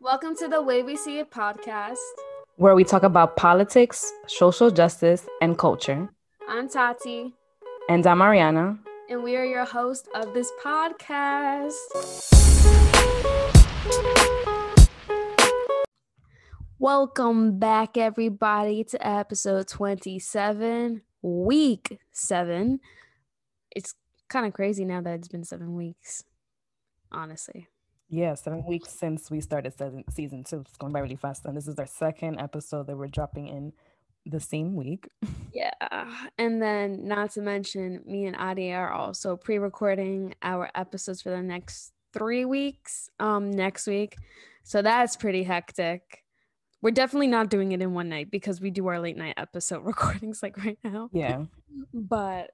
Welcome to the Way We See It podcast. where we talk about politics, social justice, and culture. I'm Tati, And I'm Ariana. and we are your host of this podcast. Welcome back, everybody, to episode 27, week seven. It's kind of crazy now that it's been seven weeks, honestly. Yeah, seven weeks since we started season, season two. It's going by really fast. And this is our second episode that we're dropping in the same week. Yeah. And then, not to mention, me and Adi are also pre recording our episodes for the next three weeks, um, next week. So that's pretty hectic. We're definitely not doing it in one night because we do our late night episode recordings like right now. Yeah. But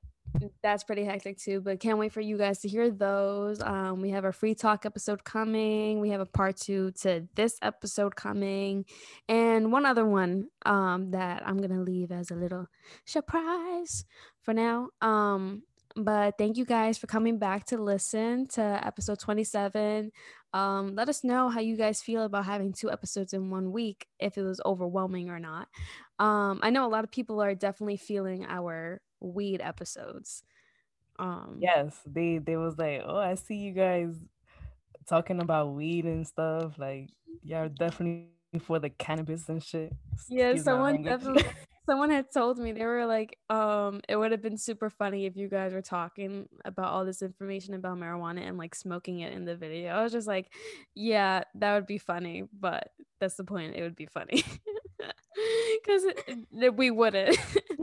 that's pretty hectic too. But can't wait for you guys to hear those. Um, we have a free talk episode coming. We have a part two to this episode coming, and one other one um, that I'm gonna leave as a little surprise for now. Um, but thank you guys for coming back to listen to episode 27. Um, let us know how you guys feel about having two episodes in one week, if it was overwhelming or not. Um, I know a lot of people are definitely feeling our weed episodes. Um, Yes. They they was like, Oh, I see you guys talking about weed and stuff. Like, yeah, definitely for the cannabis and shit. Yeah, Excuse someone definitely someone had told me they were like, um, it would have been super funny if you guys were talking about all this information about marijuana and like smoking it in the video. I was just like, yeah, that would be funny, but that's the point. It would be funny because we wouldn't.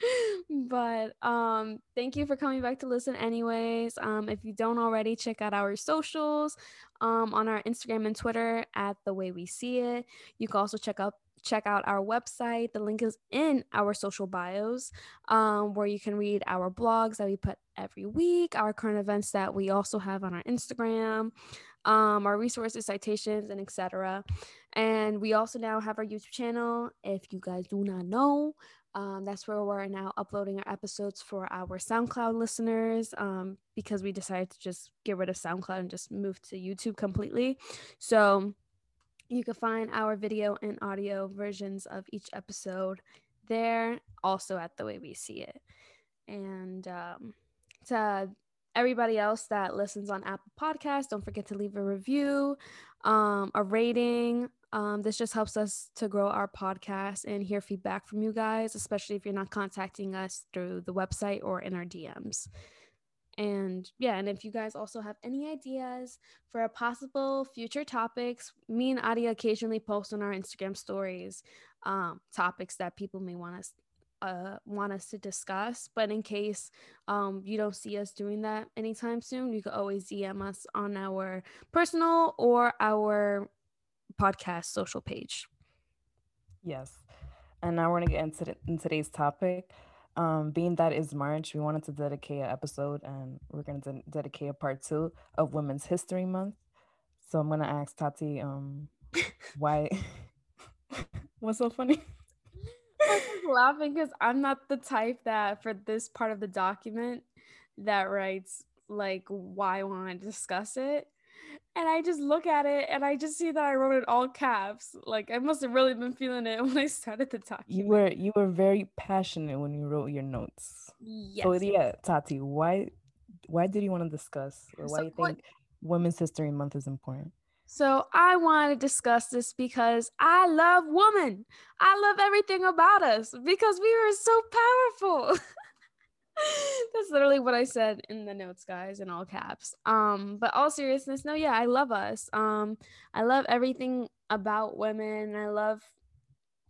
but um thank you for coming back to listen anyways. Um if you don't already check out our socials um on our instagram and twitter at the way we see it. You can also check out check out our website. The link is in our social bios um, where you can read our blogs that we put every week our current events that we also have on our instagram um, our resources citations and etc and we also now have our youtube channel. If you guys do not know um, that's where we're now uploading our episodes for our SoundCloud listeners um, because we decided to just get rid of SoundCloud and just move to YouTube completely. So you can find our video and audio versions of each episode there, also at the way we see it. And um, to everybody else that listens on Apple Podcasts, don't forget to leave a review, um, a rating. Um, this just helps us to grow our podcast and hear feedback from you guys, especially if you're not contacting us through the website or in our DMs. And yeah, and if you guys also have any ideas for a possible future topics, me and Adi occasionally post on our Instagram stories um, topics that people may want us uh, want us to discuss. But in case um, you don't see us doing that anytime soon, you can always DM us on our personal or our podcast social page. Yes. And now we're gonna get into the, in today's topic. Um, being that is March, we wanted to dedicate an episode, and we're gonna de- dedicate a part two of Women's History Month. So I'm gonna ask Tati, um, why? What's so funny? I'm just laughing because I'm not the type that for this part of the document that writes like why I want to discuss it. And I just look at it and I just see that I wrote it all caps. Like I must have really been feeling it when I started the document. You were you were very passionate when you wrote your notes. yes. So yeah, Tati, why why did you want to discuss, or why So do you what- think Women's History Month is important? So I want to discuss this because I love women. I love everything about us because we are so powerful. That's literally what I said in the notes, guys, in all caps. Um, but all seriousness, no, yeah, I love us. Um, I love everything about women. I love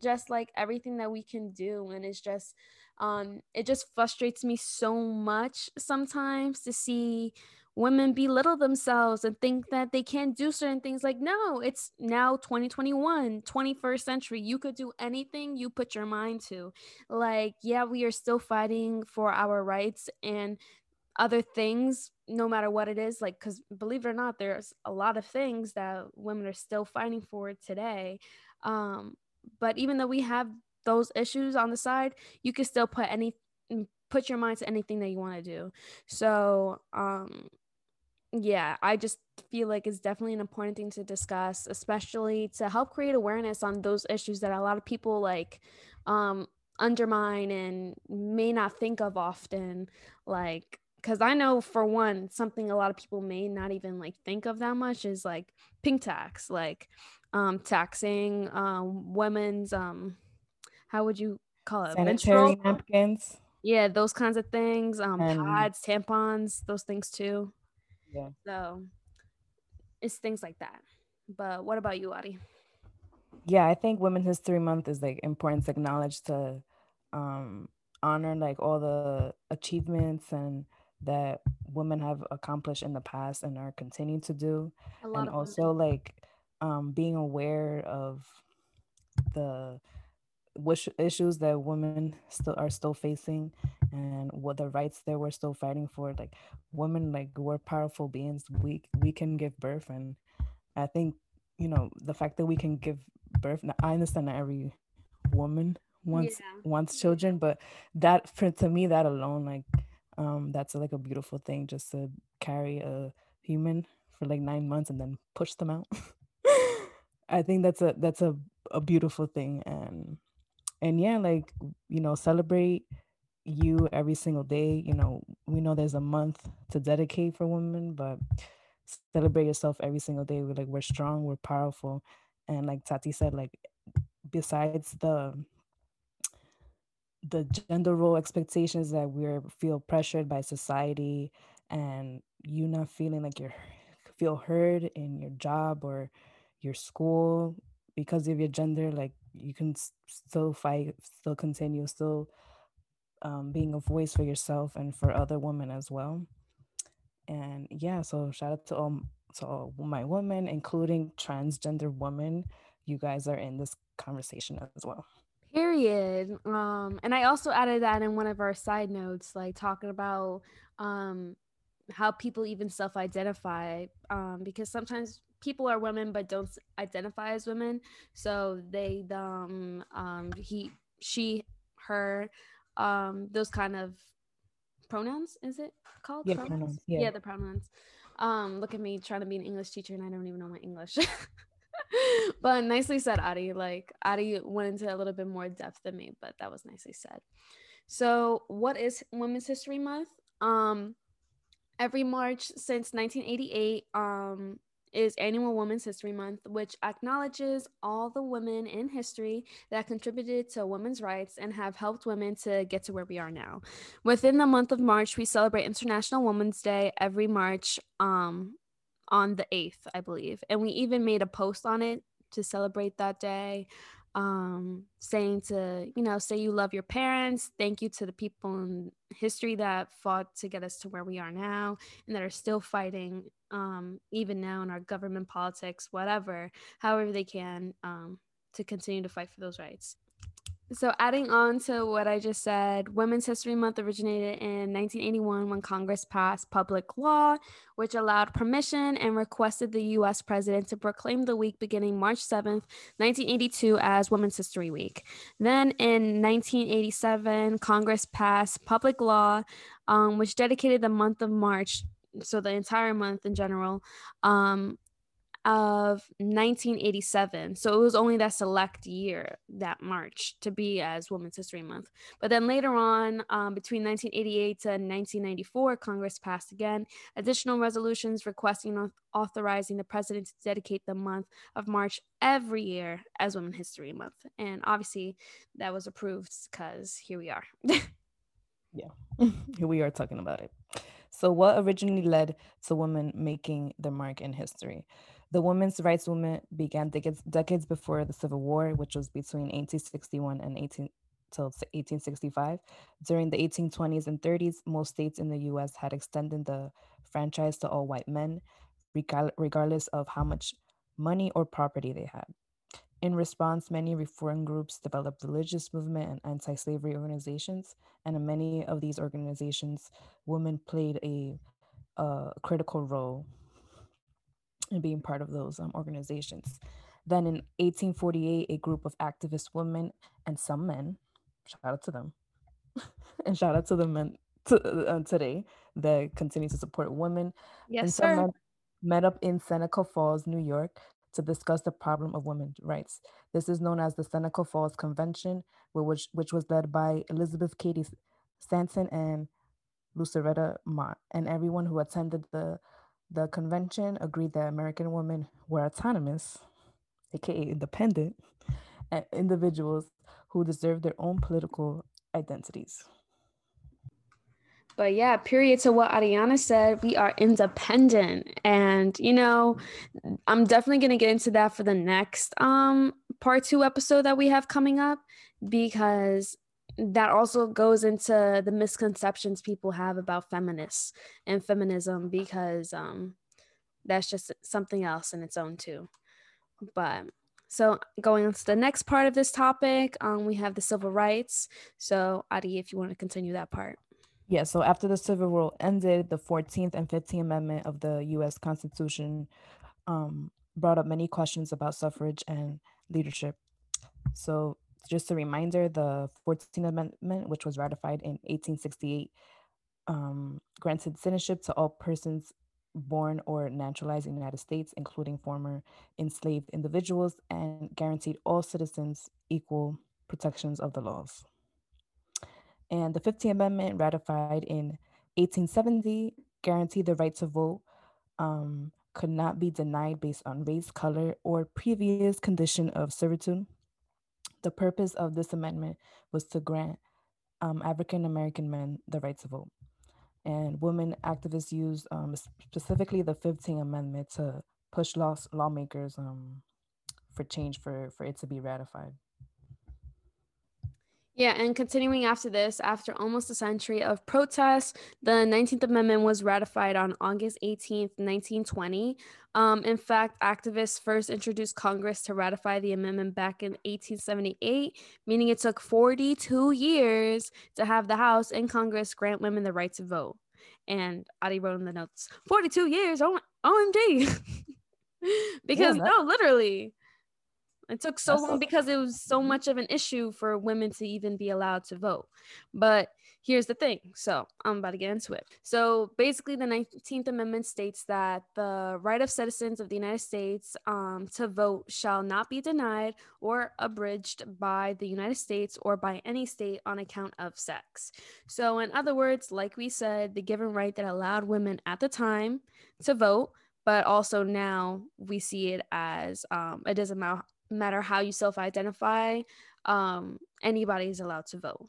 just like everything that we can do, and it's just, um, it just frustrates me so much sometimes to see women belittle themselves and think that they can't do certain things like no it's now 2021 21st century you could do anything you put your mind to. Like yeah we are still fighting for our rights and other things no matter what it is like because believe it or not there's a lot of things that women are still fighting for today. Um but even though we have those issues on the side you can still put any put your mind to anything that you want to do. So um yeah, I just feel like it's definitely an important thing to discuss, especially to help create awareness on those issues that a lot of people like um undermine and may not think of often like because I know for one, something a lot of people may not even like think of that much is like pink tax, like um taxing um women's um how would you call it sanitary Menstrual? napkins yeah those kinds of things um and, pads tampons those things too yeah so it's things like that but what about you Adi? yeah i think women's history month is like important to acknowledge to um honor like all the achievements and that women have accomplished in the past and are continuing to do and also women. like um being aware of the which issues that women still are still facing and what the rights they we're still fighting for like women like we're powerful beings. We we can give birth and i think you know the fact that we can give birth now, i understand that every woman wants yeah. wants children but that for to me that alone like um that's like a beautiful thing just to carry a human for like nine months and then push them out. I think that's a that's a, a beautiful thing and and yeah like you know celebrate you every single day you know we know there's a month to dedicate for women but celebrate yourself every single day. We're like we're strong we're powerful. And like tati said like besides the the gender role expectations that we're feel pressured by society and you not feeling like you're feel heard in your job or your school because of your gender like you can still fight still continue still um, being a voice for yourself and for other women as well. And yeah so shout out to all to all my women including transgender women. You guys are in this conversation as well. Period. Um and i also added that in one of our side notes like talking about um how people even self-identify um because sometimes people are women but don't identify as women. So they um um he she her um those kind of pronouns is it called yeah, pronouns? pronouns yeah. yeah the pronouns. Um look at me trying to be an english teacher and i don't even know my english. But nicely said adi. Like adi went into a little bit more depth than me but that was nicely said. So what is women's history month? Um every march since 1988 um is Annual Women's History Month, which acknowledges all the women in history that contributed to women's rights and have helped women to get to where we are now. Within the month of March, we celebrate International Women's Day every March um, on the 8th, I believe. And we even made a post on it to celebrate that day um, saying to, you know, say you love your parents. Thank you to the people in history that fought to get us to where we are now and that are still fighting, um, even now in our government politics, whatever, however they can, um, to continue to fight for those rights. So, adding on to what I just said, Women's History Month originated in 1981 when Congress passed public law, which allowed permission and requested the US president to proclaim the week beginning March 7th, 1982, as Women's History Week. Then in 1987, Congress passed public law, um, which dedicated the month of March so the entire month in general um, of 1987. So it was only that select year, that March, to be as Women's History Month. But then later on, um, between 1988 to 1994, Congress passed again additional resolutions requesting authorizing the president to dedicate the month of March every year as Women's History Month. And obviously, that was approved because here we are. yeah, here we are talking about it. So, what originally led to women making their mark in history? The women's rights movement began decades, decades before the Civil War, which was between 1861 and 18 till 1865. During the 1820s and 30s, most states in the US had extended the franchise to all white men, regardless of how much money or property they had. In response, many reform groups developed religious movement and anti-slavery organizations, and in many of these organizations, women played a, a critical role and being part of those um, organizations. Then in 1848, a group of activist women and some men, shout out to them, and shout out to the men to, uh, today that continue to support women. Yes, and sir. met, met up in Seneca Falls, New York, to discuss the problem of women's rights. This is known as the Seneca Falls Convention, which, which was led by Elizabeth Cady Stanton and Lucretia Mott. And everyone who attended the, the convention agreed that American women were autonomous, aka independent, individuals who deserve their own political identities. But yeah, period to what Ariana said, we are independent. And, you know, I'm definitely to get into that for the next um part two episode that we have coming up because that also goes into the misconceptions people have about feminists and feminism because um that's just something else in its own too. But so going on to the next part of this topic, um, we have the civil rights. So Adi, if you want to continue that part. Yeah, so after the Civil War ended, the 14th and 15th Amendment of the US Constitution um, brought up many questions about suffrage and leadership. So, just a reminder the 14th Amendment, which was ratified in 1868, um, granted citizenship to all persons born or naturalized in the United States, including former enslaved individuals, and guaranteed all citizens equal protections of the laws. And the 15th Amendment, ratified in 1870, guaranteed the right to vote um, could not be denied based on race, color, or previous condition of servitude. The purpose of this amendment was to grant um, African American men the right to vote. And women activists used um, specifically the 15th Amendment to push laws, lawmakers um, for change for, for it to be ratified. Yeah, and continuing after this, after almost a century of protests, the 19th Amendment was ratified on August 18th, 1920. Um, in fact, activists first introduced Congress to ratify the amendment back in 1878, meaning it took 42 years to have the House and Congress grant women the right to vote. And Adi wrote in the notes, 42 years, OMG. because yeah, no, literally. It took so That's long because it was so much of an issue for women to even be allowed to vote. But here's the thing. So I'm about to get into it. So basically, the 19th Amendment states that the right of citizens of the United States um, to vote shall not be denied or abridged by the United States or by any state on account of sex. So, in other words, like we said, the given right that allowed women at the time to vote but also now we see it as um, it doesn't matter how you self identify, um, anybody is allowed to vote.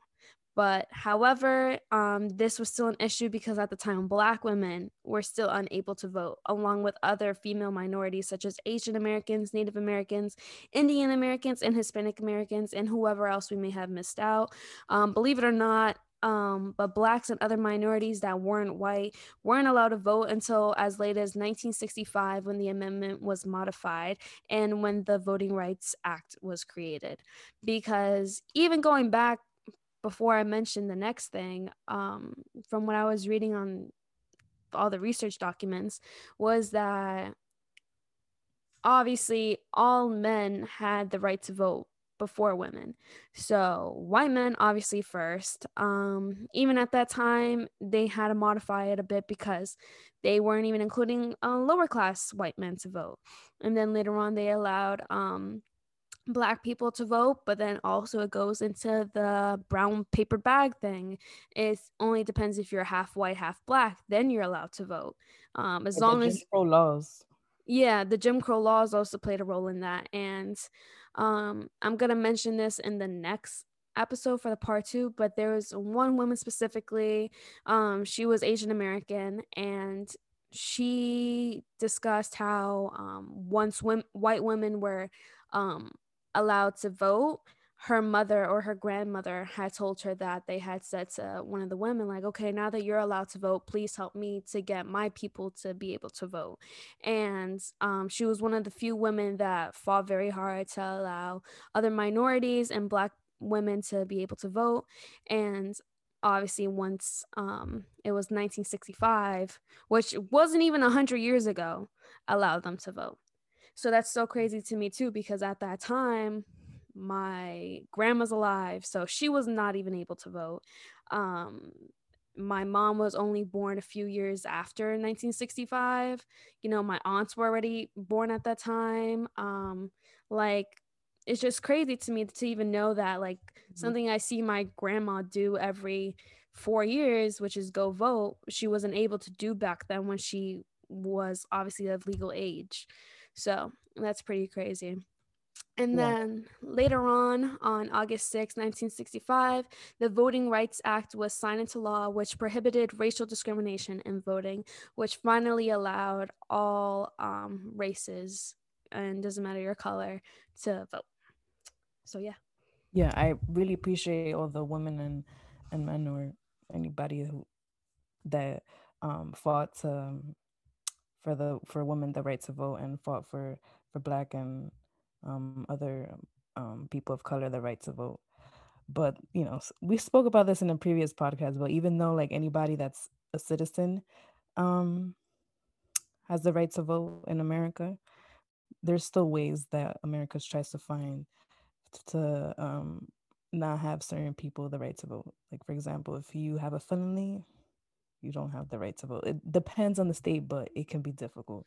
But however, um, this was still an issue because at the time, Black women were still unable to vote, along with other female minorities such as Asian Americans, Native Americans, Indian Americans, and Hispanic Americans, and whoever else we may have missed out. Um, believe it or not, um, but blacks and other minorities that weren't white weren't allowed to vote until as late as 1965 when the amendment was modified and when the Voting Rights Act was created. Because even going back before I mentioned the next thing, um, from what I was reading on all the research documents, was that obviously all men had the right to vote before women. So white men obviously first. Um, even at that time, they had to modify it a bit because they weren't even including uh, lower class white men to vote. And then later on, they allowed um, black people to vote but then also it goes into the brown paper bag thing it only depends if you're half white half black then you're allowed to vote um as long as laws yeah the jim crow laws also played a role in that and um, I'm gonna mention this in the next episode for the part two, but there was one woman specifically. Um, she was Asian American and she discussed how um, once white women were um, allowed to vote, her mother or her grandmother had told her that they had said to one of the women like okay now that you're allowed to vote please help me to get my people to be able to vote. And um, she was one of the few women that fought very hard to allow other minorities and black women to be able to vote. And obviously once um, it was 1965 which wasn't even 100 years ago allowed them to vote. So that's so crazy to me too because at that time my grandma's alive, so she was not even able to vote. Um, my mom was only born a few years after 1965 you know my aunts were already born at that time um like it's just crazy to me to even know that like mm-hmm. something i see my grandma do every four years which is go vote she wasn't able to do back then when she was obviously of legal age so that's pretty crazy and then later on, on August 6, 1965, the Voting Rights Act was signed into law, which prohibited racial discrimination in voting, which finally allowed all um, races, and doesn't matter your color, to vote. So, yeah. Yeah, I really appreciate all the women and, and men or anybody who that um, fought to, for the for women the right to vote and fought for for black and um, other um, people of color the right to vote. But you know, we spoke about this in a previous podcast. But even though like anybody that's a citizen um, has the right to vote in America, there's still ways that America tries to find to um, not have certain people the right to vote. Like for example, if you have a felony, you don't have the right to vote. It depends on the state, but it can be difficult.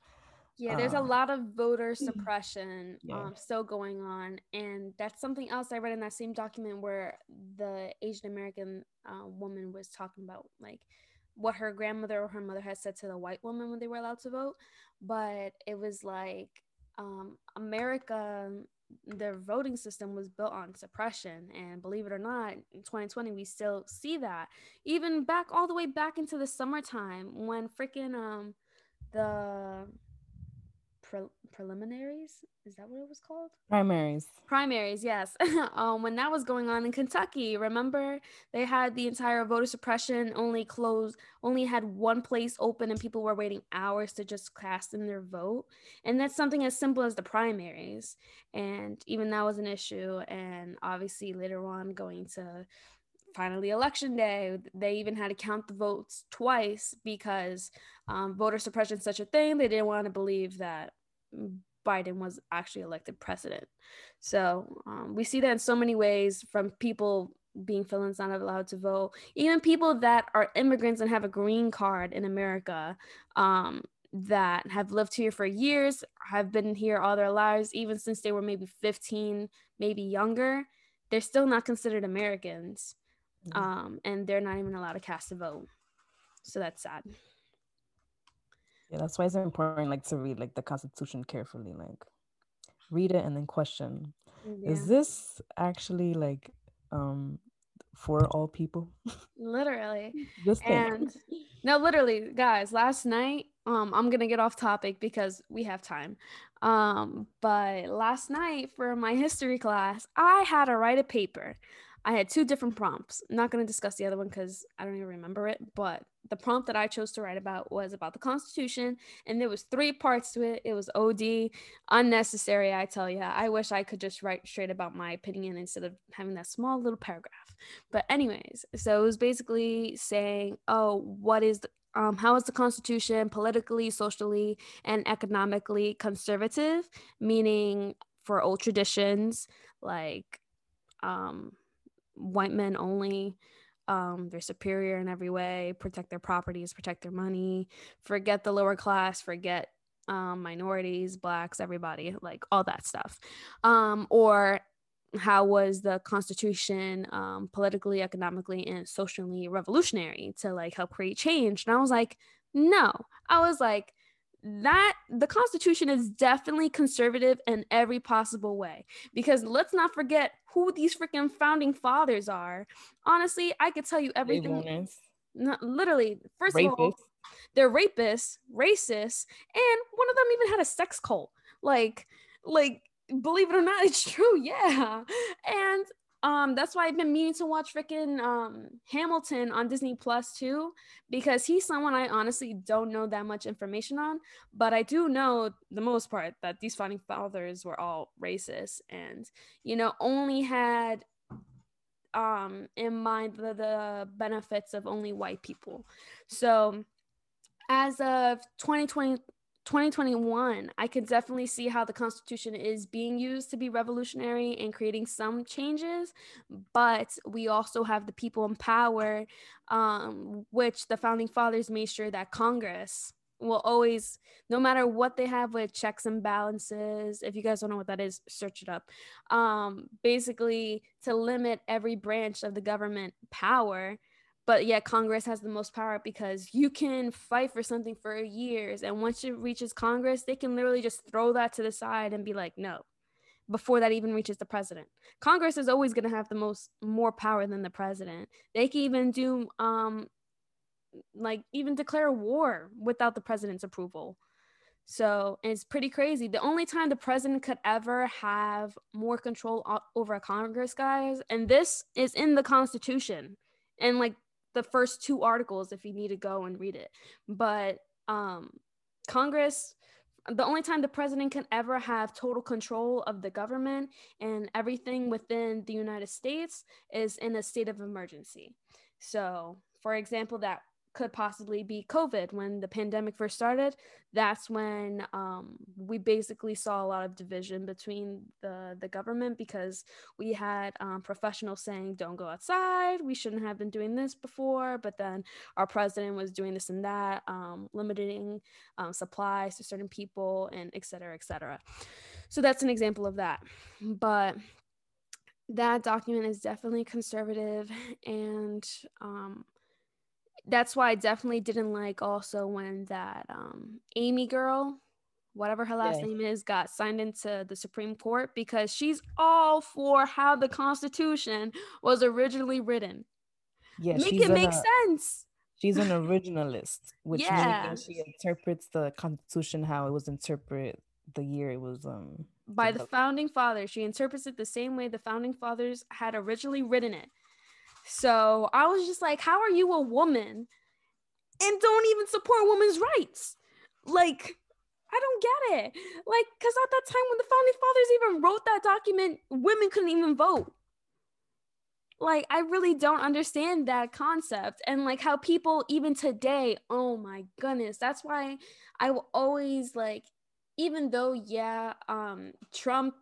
Yeah, there's uh, a lot of voter mm-hmm. suppression yeah. um, still going on. And that's something else I read in that same document where the Asian American uh, woman was talking about, like, what her grandmother or her mother had said to the white woman when they were allowed to vote. But it was like um, America, their voting system was built on suppression. And believe it or not, in 2020, we still see that. Even back all the way back into the summertime when freaking um, the pre- preliminaries. Is that what it was called? Primaries. Primaries, yes. um, when that was going on in Kentucky, remember they had the entire voter suppression only closed, only had one place open, and people were waiting hours to just cast in their vote. And that's something as simple as the primaries. And even that was an issue. And obviously, later on, going to finally election day they even had to count the votes twice because um, voter suppression is such a thing they didn't want to believe that biden was actually elected president so um, we see that in so many ways from people being felons not allowed to vote even people that are immigrants and have a green card in america um, that have lived here for years have been here all their lives even since they were maybe 15 maybe younger they're still not considered americans mm-hmm. um, and they're not even allowed to cast a vote. So that's sad. Yeah, that's why it's important, like to read like the Constitution carefully, like read it and then question: yeah. Is this actually like um for all people? Literally. Just and no, literally, guys. Last night, um, I'm gonna get off topic because we have time. Um, but last night for my history class, I had to write a paper I had two different prompts. I'm not going to discuss the other one because I don't even remember it. But the prompt that I chose to write about was about the Constitution, and there was three parts to it. It was OD, unnecessary. I tell you, I wish I could just write straight about my opinion instead of having that small little paragraph. But anyways, so it was basically saying, oh, what is the um, how is the Constitution politically, socially, and economically conservative? Meaning for old traditions like um, white men only um, they're superior in every way protect their properties protect their money forget the lower class forget um, minorities blacks everybody like all that stuff. Um, or how was the constitution um, politically economically and socially revolutionary to like help create change? And i was like no. I was like that the constitution is definitely conservative in every possible way. Because let's not forget who these freaking founding fathers are. Honestly i could tell you everything. No, literally first rapists. of all they're rapists racists and one of them even had a sex cult. Like like believe it or not it's true yeah. And um, that's why I've been meaning to watch freaking um Hamilton on Disney Plus too, because he's someone I honestly don't know that much information on, but I do know the most part that these founding fathers were all racist and you know only had um in mind the, the benefits of only white people. So as of 2020 2021, I can definitely see how the Constitution is being used to be revolutionary and creating some changes. But we also have the people in power, um, which the founding fathers made sure that Congress will always, no matter what they have with checks and balances, if you guys don't know what that is, search it up. Um, basically, to limit every branch of the government power but yet congress has the most power because you can fight for something for years and once it reaches congress they can literally just throw that to the side and be like no before that even reaches the president congress is always going to have the most more power than the president they can even do um like even declare war without the president's approval so it's pretty crazy. The only time the president could ever have more control over a Congress, guys, and this is in the Constitution. And like the first two articles if you need to go and read it. But um, Congress, the only time the president can ever have total control of the government and everything within the United States is in a state of emergency. So, for example, that could possibly be COVID. When the pandemic first started, that's when um, we basically saw a lot of division between the, the government because we had um, professionals saying, don't go outside, we shouldn't have been doing this before. But then our president was doing this and that, um, limiting um, supplies to certain people, and et cetera, et cetera. So that's an example of that. But that document is definitely conservative and um, that's why I definitely didn't like also when that um, Amy girl, whatever her last yeah. name is, got signed into the Supreme Court because she's all for how the Constitution was originally written. Yeah, make it make a, sense. She's an originalist, which yeah. means she interprets the Constitution how it was interpreted the year it was um by the founding fathers. She interprets it the same way the founding fathers had originally written it. So I was just like, how are you a woman and don't even support women's rights? Like, I don't get it. Like, because at that time when the founding fathers even wrote that document, women couldn't even vote. Like, I really don't understand that concept. And like how people, even today, oh my goodness, that's why I will always like, even though, yeah, um, Trump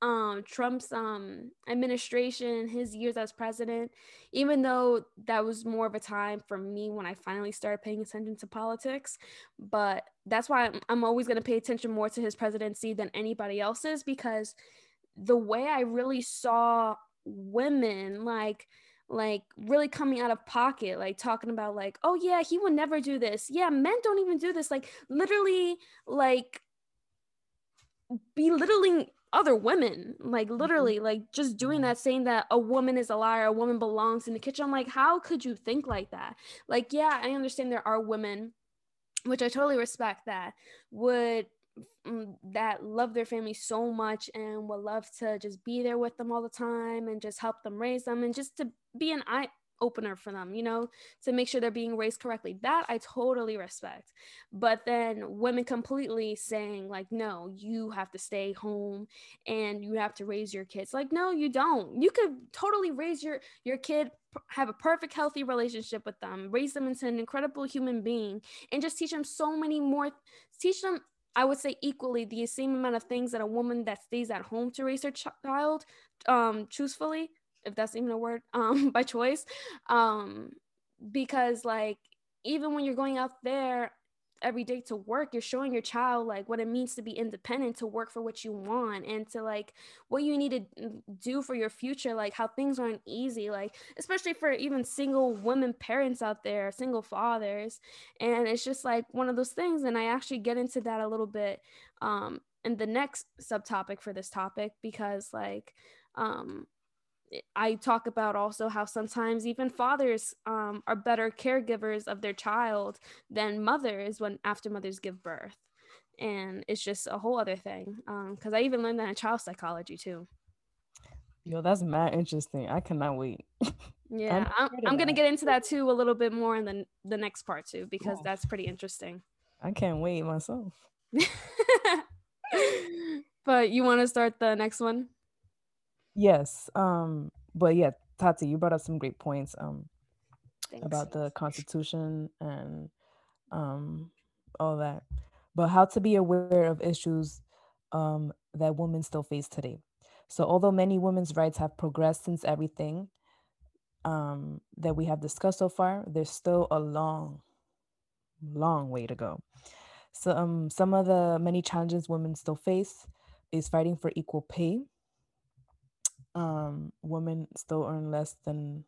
um Trump's um administration, his years as president, even though that was more of a time for me when I finally started paying attention to politics, but that's why I'm, I'm always going to pay attention more to his presidency than anybody else's because the way I really saw women like like really coming out of pocket like talking about like oh yeah he would never do this. Yeah men don't even do this. Like literally like belittling other women like mm-hmm. literally like just doing that saying that a woman is a liar a woman belongs in the kitchen I'm like how could you think like that like yeah i understand there are women which i totally respect that would mm, that love their family so much and would love to just be there with them all the time and just help them raise them and just to be an eye opener for them, you know, to make sure they're being raised correctly. That I totally respect. But then women completely saying, like, no, you have to stay home and you have to raise your kids. Like, no, you don't. You could totally raise your your kid have a perfect healthy relationship with them raise them into an incredible human being and just teach them so many more teach them I would say equally the same amount of things that a woman that stays at home to raise her child um truthfully if that's even a word, um, by choice. Um, because like even when you're going out there every day to work, you're showing your child like what it means to be independent, to work for what you want, and to like what you need to do for your future, like how things aren't easy, like especially for even single women parents out there, single fathers. And it's just like one of those things. And I actually get into that a little bit um in the next subtopic for this topic because like um I talk about also how sometimes even fathers um, are better caregivers of their child than mothers when after mothers give birth. And it's just a whole other thing. Because um, I even learned that in child psychology too. Yo, that's mad interesting. I cannot wait. Yeah, I'm, I'm, I'm gonna get into that too a little bit more in the the next part too because oh. that's pretty interesting. I can't wait myself. but you want to start the next one? Yes. Um, but yeah, Tati, you brought up some great points um Thanks. about the Constitution and um all that. but how to be aware of issues um, that women still face today. So, although many women's rights have progressed since everything um, that we have discussed so far, there's still a long, long way to go. So, um, some of the many challenges women still face is fighting for equal pay. Um, women still earn less than,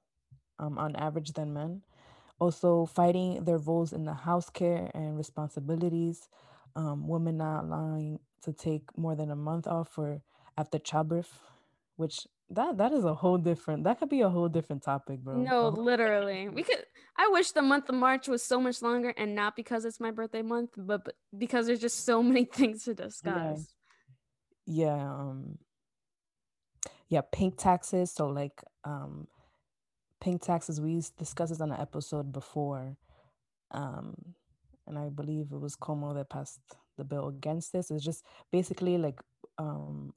um, on average, than men. Also, fighting their roles in the house care and responsibilities. Um, women not allowing to take more than a month off for after childbirth, which that that is a whole different. That could be a whole different topic, bro. No, literally. We could I wish the month of March was so much longer and not because it's my birthday month, but, but because there's just so many things to discuss. yeah um yeah pink taxes so like um pink taxes we discussed this on an episode before um and i believe it was Cuomo that passed the bill against this it's just basically like um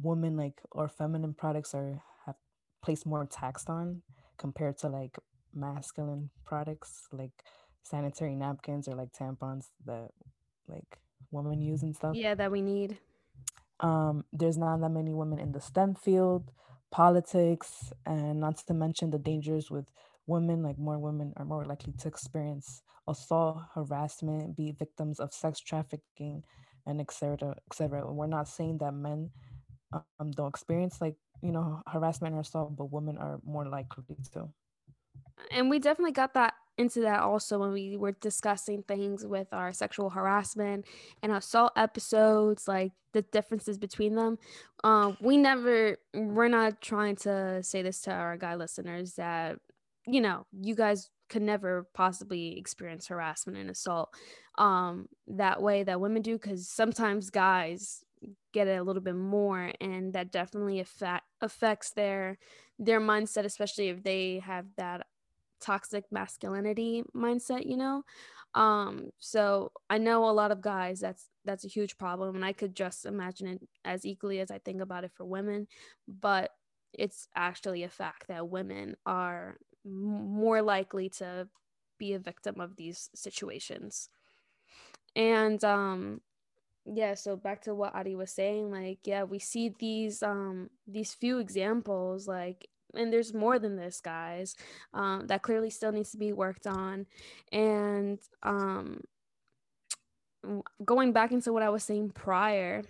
women like or feminine products are have placed more taxed on compared to like masculine products like sanitary napkins or like tampons that like women use and stuff Yeah, that we need. Um, there's not that many women in the STEM field, politics, and not to mention the dangers with women. Like more women are more likely to experience assault, harassment, be victims of sex trafficking, and etc. etc. We're not saying that men um, don't experience like you know harassment or assault, but women are more likely to. and we definitely got that into that also when we were discussing things with our sexual harassment and assault episodes like the differences between them. Um we never we're not trying to say this to our guy listeners that you know you guys could never possibly experience harassment and assault um that way that women do because sometimes guys get it a little bit more and that definitely affect affects their their mindset especially if they have that toxic masculinity mindset you know? Um so i know a lot of guys that's that's a huge problem and i could just imagine it as equally as i think about it for women but it's actually a fact that women are more likely to be a victim of these situations. And um yeah so back to what adi was saying like yeah we see these um these few examples like and there's more than this guys um that clearly still needs to be worked on. And um going back into what i was saying prior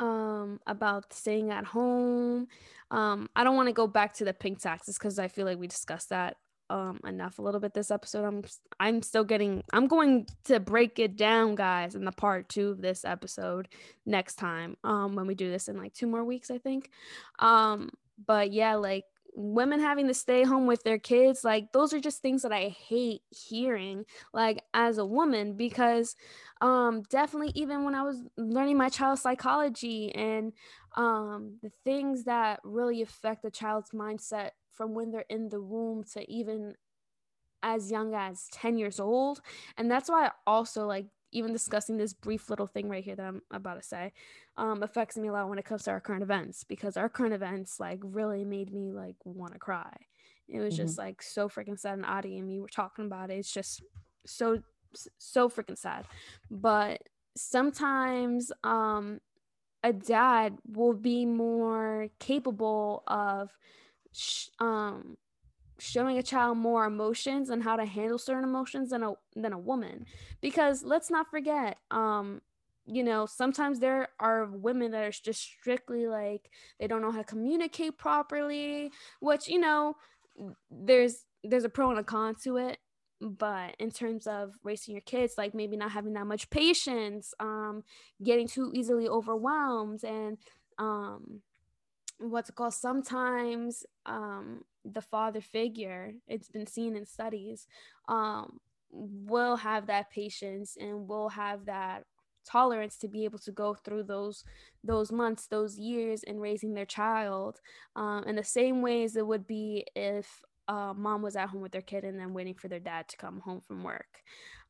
um about staying at home um i don't want to go back to the pink taxes because i feel like we discussed that um enough a little bit this episode. I'm i'm still getting i'm going to break it down guys in the part two of this episode next time um when we do this in like two more weeks i think. Um but yeah like women having to stay home with their kids like those are just things that i hate hearing like as a woman because um definitely even when i was learning my child psychology and um the things that really affect a child's mindset from when they're in the womb to even as young as 10 years old and that's why I also like even discussing this brief little thing right here that i'm about to say um, affects me a lot when it comes to our current events because our current events like really made me like want to cry. It was just like so freaking sad and Adi and me were talking about it. It's just so so freaking sad. But sometimes um a dad will be more capable of sh- um showing a child more emotions and how to handle certain emotions than a than a woman. Because let's not forget um you know sometimes there are women that are just strictly like they don't know how to communicate properly which you know there's there's a pro and a con to it. But in terms of raising your kids like maybe not having that much patience um getting too easily overwhelmed and um what's it called? Sometimes um the father figure it's been seen in studies um will have that patience and will have that tolerance to be able to go through those those months those years in raising their child um, in the same ways it would be if uh, mom was at home with their kid and then waiting for their dad to come home from work.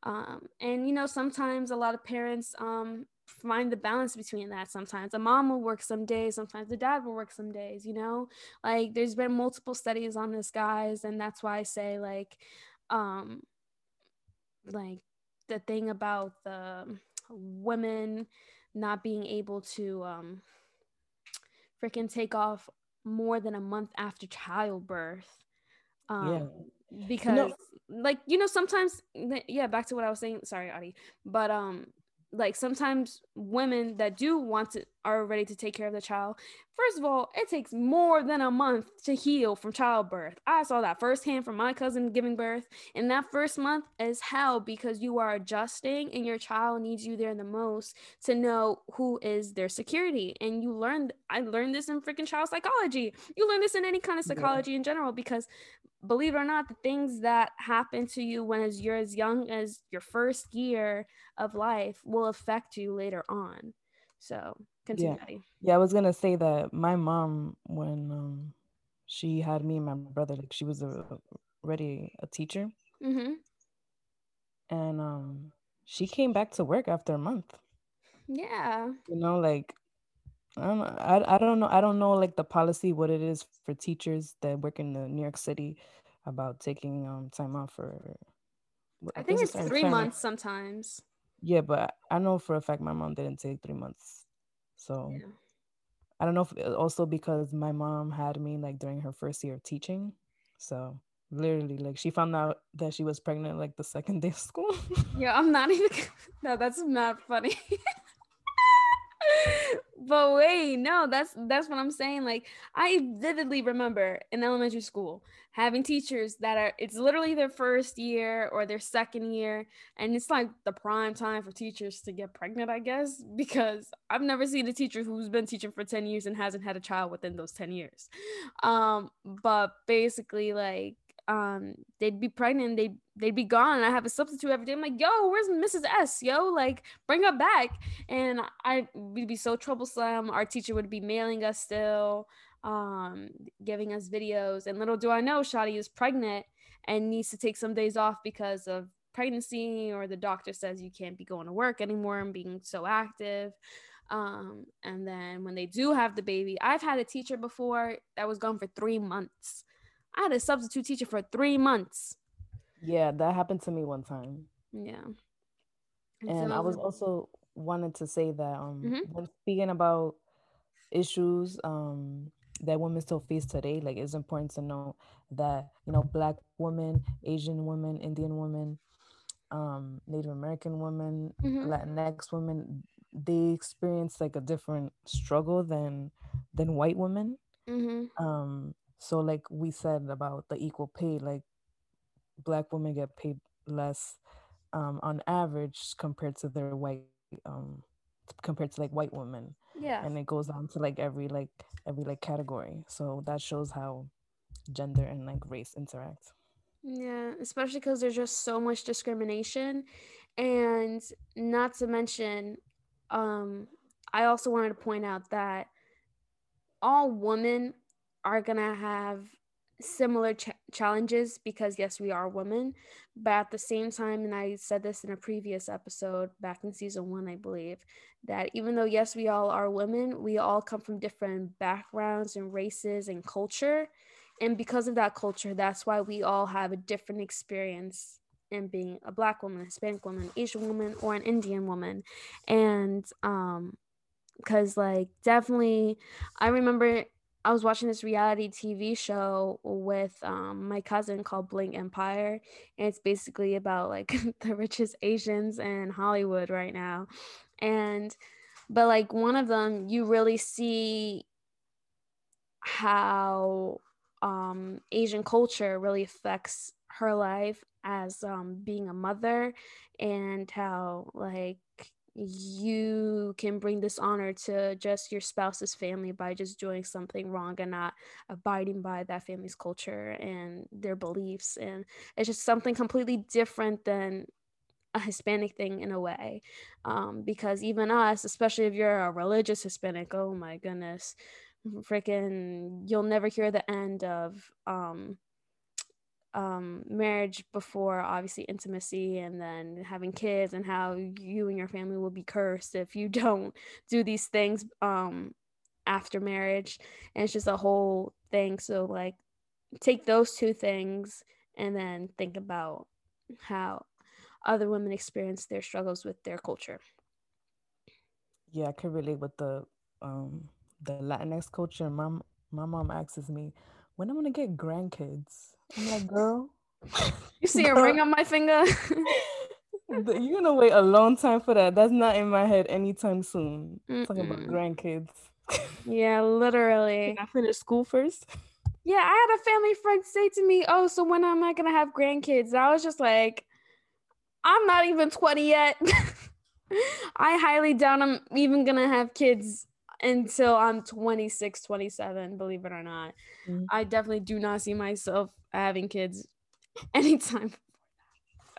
Um, and you know sometimes a lot of parents um, find the balance between that sometimes a mom will work some days sometimes the dad will work some days you know like there's been multiple studies on this guys and that's why i say like um like the thing about the women not being able to um freaking take off more than a month after childbirth um yeah. because no. like you know sometimes yeah back to what i was saying sorry adi but um like sometimes women that do want to are ready to take care of the child first of all it takes more than a month to heal from childbirth i saw that firsthand from my cousin giving birth and that first month is hell because you are adjusting and your child needs you there the most to know who is their security and you learned i learned this in freaking child psychology you learn this in any kind of psychology yeah. in general because believe it or not, the things that happen to you when as you're as young as your first year of life will affect you later on. So continue. Yeah, yeah I was gonna say that my mom, when um, she had me and my brother, like she was a, already a teacher, mm-hmm. and um, she came back to work after a month. Yeah, you know, like I don't know. I, I don't know. I don't know like the policy, what it is for teachers that work in the New York City about taking um time off for. I, I think it's three months sometimes. Yeah, but I know for a fact my mom didn't take three months, so yeah. I don't know if uh, also because my mom had me like during her first year of teaching, so literally like she found out that she was pregnant like the second day of school. yeah, I'm not even. No, that's not funny. but wait, no, that's that's what I'm saying. Like I vividly remember in elementary school having teachers that are it's literally their first year or their second year and it's like the prime time for teachers to get pregnant, I guess, because I've never seen a teacher who's been teaching for 10 years and hasn't had a child within those 10 years. Um but basically like um they'd be pregnant they'd they'd be gone i have a substitute every day i'm like yo where's mrs s yo? Like bring her back. And i would be so troublesome our teacher would be mailing us still um giving us videos and little do i know shadi is pregnant and needs to take some days off because of pregnancy or the doctor says you can't be going to work anymore and being so active um and then when they do have the baby i've had a teacher before that was gone for three months I had a substitute teacher for three months. Yeah, that happened to me one time. Yeah. And, and so, I was also wanted to say that um mm-hmm. when speaking about issues um that women still face today, like it's important to know that, you know, black women, Asian women, Indian women, um, Native American women, mm-hmm. Latinx women, they experience like a different struggle than than white women. Mm-hmm. Um, so like we said about the equal pay, like black women get paid less um, on average compared to their white um, compared to like white women. Yeah. And it goes on to like every like every like category. So that shows how gender and like race interact. Yeah, especially because there's just so much discrimination. And not to mention, um, I also wanted to point out that all women are going to have similar ch- challenges because yes we are women but at the same time and i said this in a previous episode back in season one i believe that even though yes we all are women we all come from different backgrounds and races and culture and because of that culture that's why we all have a different experience in being a black woman a hispanic woman asian woman or an indian woman. And um because like definitely i remember I was watching this reality TV show with um, my cousin called Bling Empire, and it's basically about like the richest Asians in Hollywood right now, and but like one of them, you really see how um, Asian culture really affects her life as um, being a mother, and how like you can bring dishonor to just your spouse's family by just doing something wrong and not abiding by that family's culture and their beliefs. And it's just something completely different than a hispanic thing in a way um, because even us especially if you're a religious hispanic oh my goodness freaking you'll never hear the end of um, um, marriage before obviously intimacy and then having kids and how you and your family will be cursed if you don't do these things um, after marriage and it's just a whole thing so like take those two things and then think about how other women experience their struggles with their culture Yeah, I could relate with the um the Latinx culture. My my mom asks me, when I'm gonna get grandkids. I'm like, girl. You see a ring on my finger? You're gonna wait a long time for that. That's not in my head anytime soon. Talking about grandkids. Yeah, literally. Can I finish school first? Yeah, I had a family friend say to me, "Oh, so when am I gonna have grandkids?" And I was just like, "I'm not even 20 yet. I highly doubt I'm even gonna have kids until I'm 26, 27, believe it or not. Mm-hmm. I definitely do not see myself having kids anytime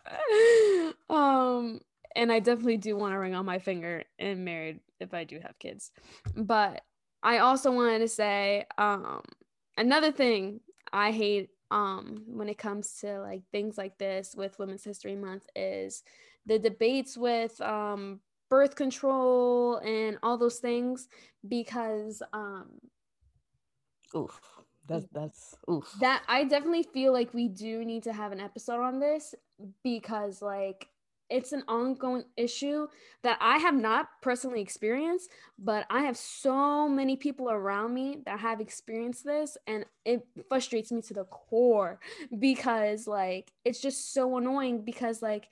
um and I definitely do want a ring on my finger and married if I do have kids. But I also wanted to say um another thing I hate um when it comes to like things like this with Women's History Month is the debates with um birth control and all those things because um oof that's that's oof. that i definitely feel like we do need to have an episode on this because like it's an ongoing issue that i have not personally experienced but i have so many people around me that have experienced this and it frustrates me to the core because like it's just so annoying because like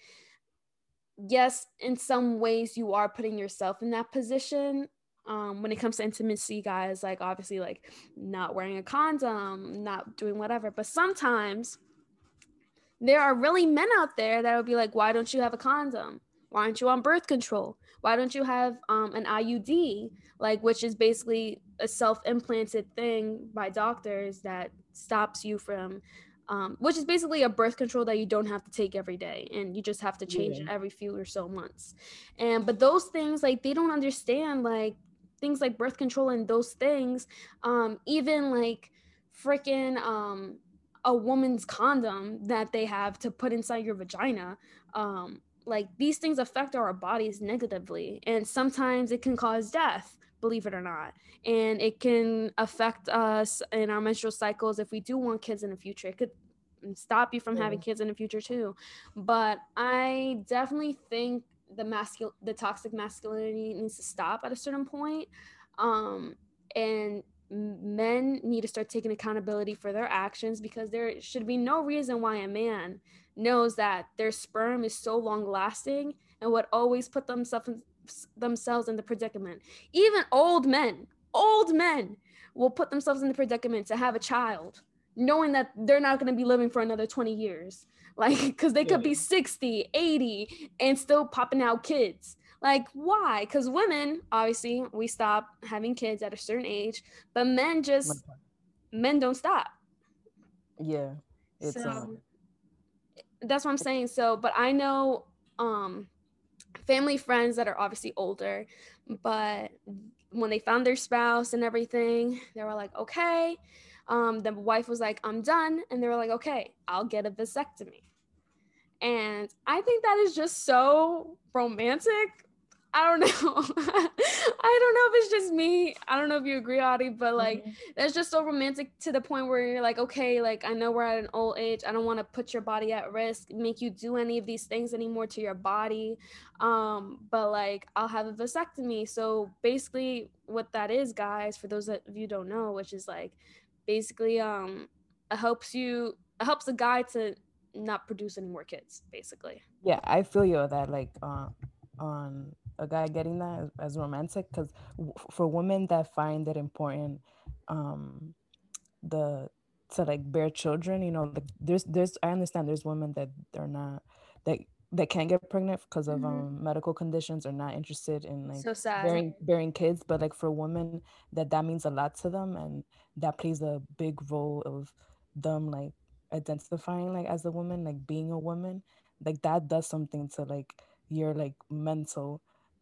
yes, in some ways you are putting yourself in that position. Um, when it comes to intimacy, guys, like obviously, like not wearing a condom, not doing whatever. But sometimes there are really men out there that will be like, why don't you have a condom? Why aren't you on birth control? Why don't you have um, an IUD, like which is basically a self-implanted thing by doctors that stops you from um, which is basically a birth control that you don't have to take every day and you just have to change yeah. it every few or so months and but those things like they don't understand like things like birth control and those things um, even like freaking um, a woman's condom that they have to put inside your vagina um, like these things affect our bodies negatively and sometimes it can cause death believe it or not. And it can affect us in our menstrual cycles if we do want kids in the future. It could stop you from yeah. having kids in the future too. But I definitely think the masculine the toxic masculinity needs to stop at a certain point. Um and men need to start taking accountability for their actions because there should be no reason why a man knows that their sperm is so long lasting and would always put themselves in, themselves in the predicament. Even old men, old men will put themselves in the predicament to have a child, knowing that they're not going to be living for another 20 years. Like, because they could be 60, 80, and still popping out kids. Like, why? Because women, obviously, we stop having kids at a certain age, but men just, men don't stop. Yeah. It's, so, um... that's what I'm saying. So, but I know, um, family friends that are obviously older, but when they found their spouse and everything, they were like, okay. Um, the wife was like, I'm done. And they were like, okay, I'll get a vasectomy. And I think that is just so romantic I don't know. I don't know if it's just me. I don't know if you agree, Audie, but like mm-hmm. that's just so romantic to the point where you're like, okay, like I know we're at an old age. I don't want to put your body at risk, make you do any of these things anymore to your body. Um, but like I'll have a vasectomy. So basically what that is, guys, for those of you don't know, which is like basically um it helps you it helps a guy to not produce any more kids, basically. Yeah, I feel you that like uh, on a guy getting that as, as romantic because w- for women that find it important um the to like bear children you know like there's there's i understand there's women that they're not that that can't get pregnant because of mm-hmm. um medical conditions or not interested in like so bearing bearing kids but like for women that that means a lot to them and that plays a big role of them like identifying like as a woman like being a woman like that does something to like your like mental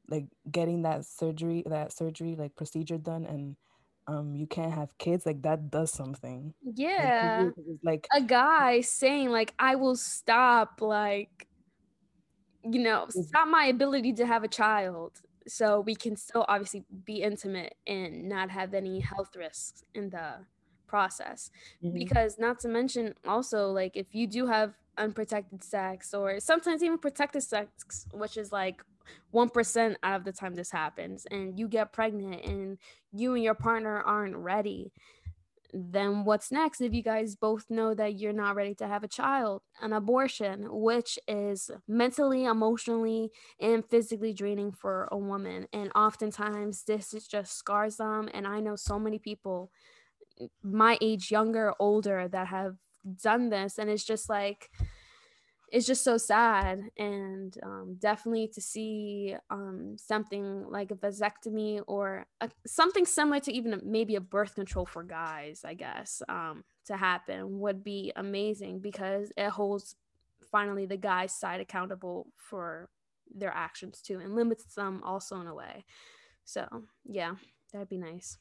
like getting that surgery that surgery like procedure done and um you can't have kids like that does something. Yeah. like, like a guy saying like i will stop like you know stop my ability to have a child so we can still obviously be intimate and not have any health risks in the process. Mm-hmm. because not to mention also like if you do have unprotected sex or sometimes even protected sex which is like 1% out of the time this happens and you get pregnant and you and your partner aren't ready then what's next if you guys both know that you're not ready to have a child an abortion which is mentally emotionally and physically draining for a woman and oftentimes this is just scars them and i know so many people my age younger older that have done this and it's just like it's just so sad and um, definitely to see um, something like a vasectomy or a, something similar to even maybe a birth control for guys i guess um, to happen would be amazing because it holds finally the guy's side accountable for their actions too and limits them also in a way. So yeah that'd be nice.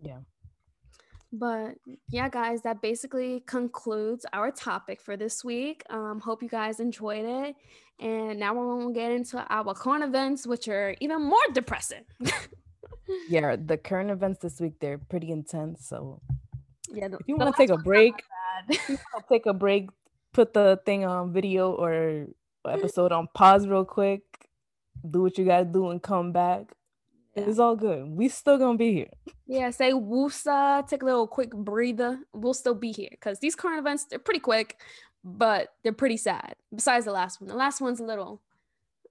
Yeah but yeah, guys, that basically concludes our topic for this week. Um, hope you guys enjoyed it. And now we're going to get into our current events, which are even more depressing. yeah, the current events this week, they're pretty intense. So yeah, the, if you want to take a break, take a break, put the thing on video or episode on pause real quick, do what you got to do and come back. Yeah. It's all good. We still gonna be here. Yeah, say woosa, take a little quick breather. We'll still be here because these current events they're pretty quick, but they're pretty sad. Besides the last one, the last one's a little,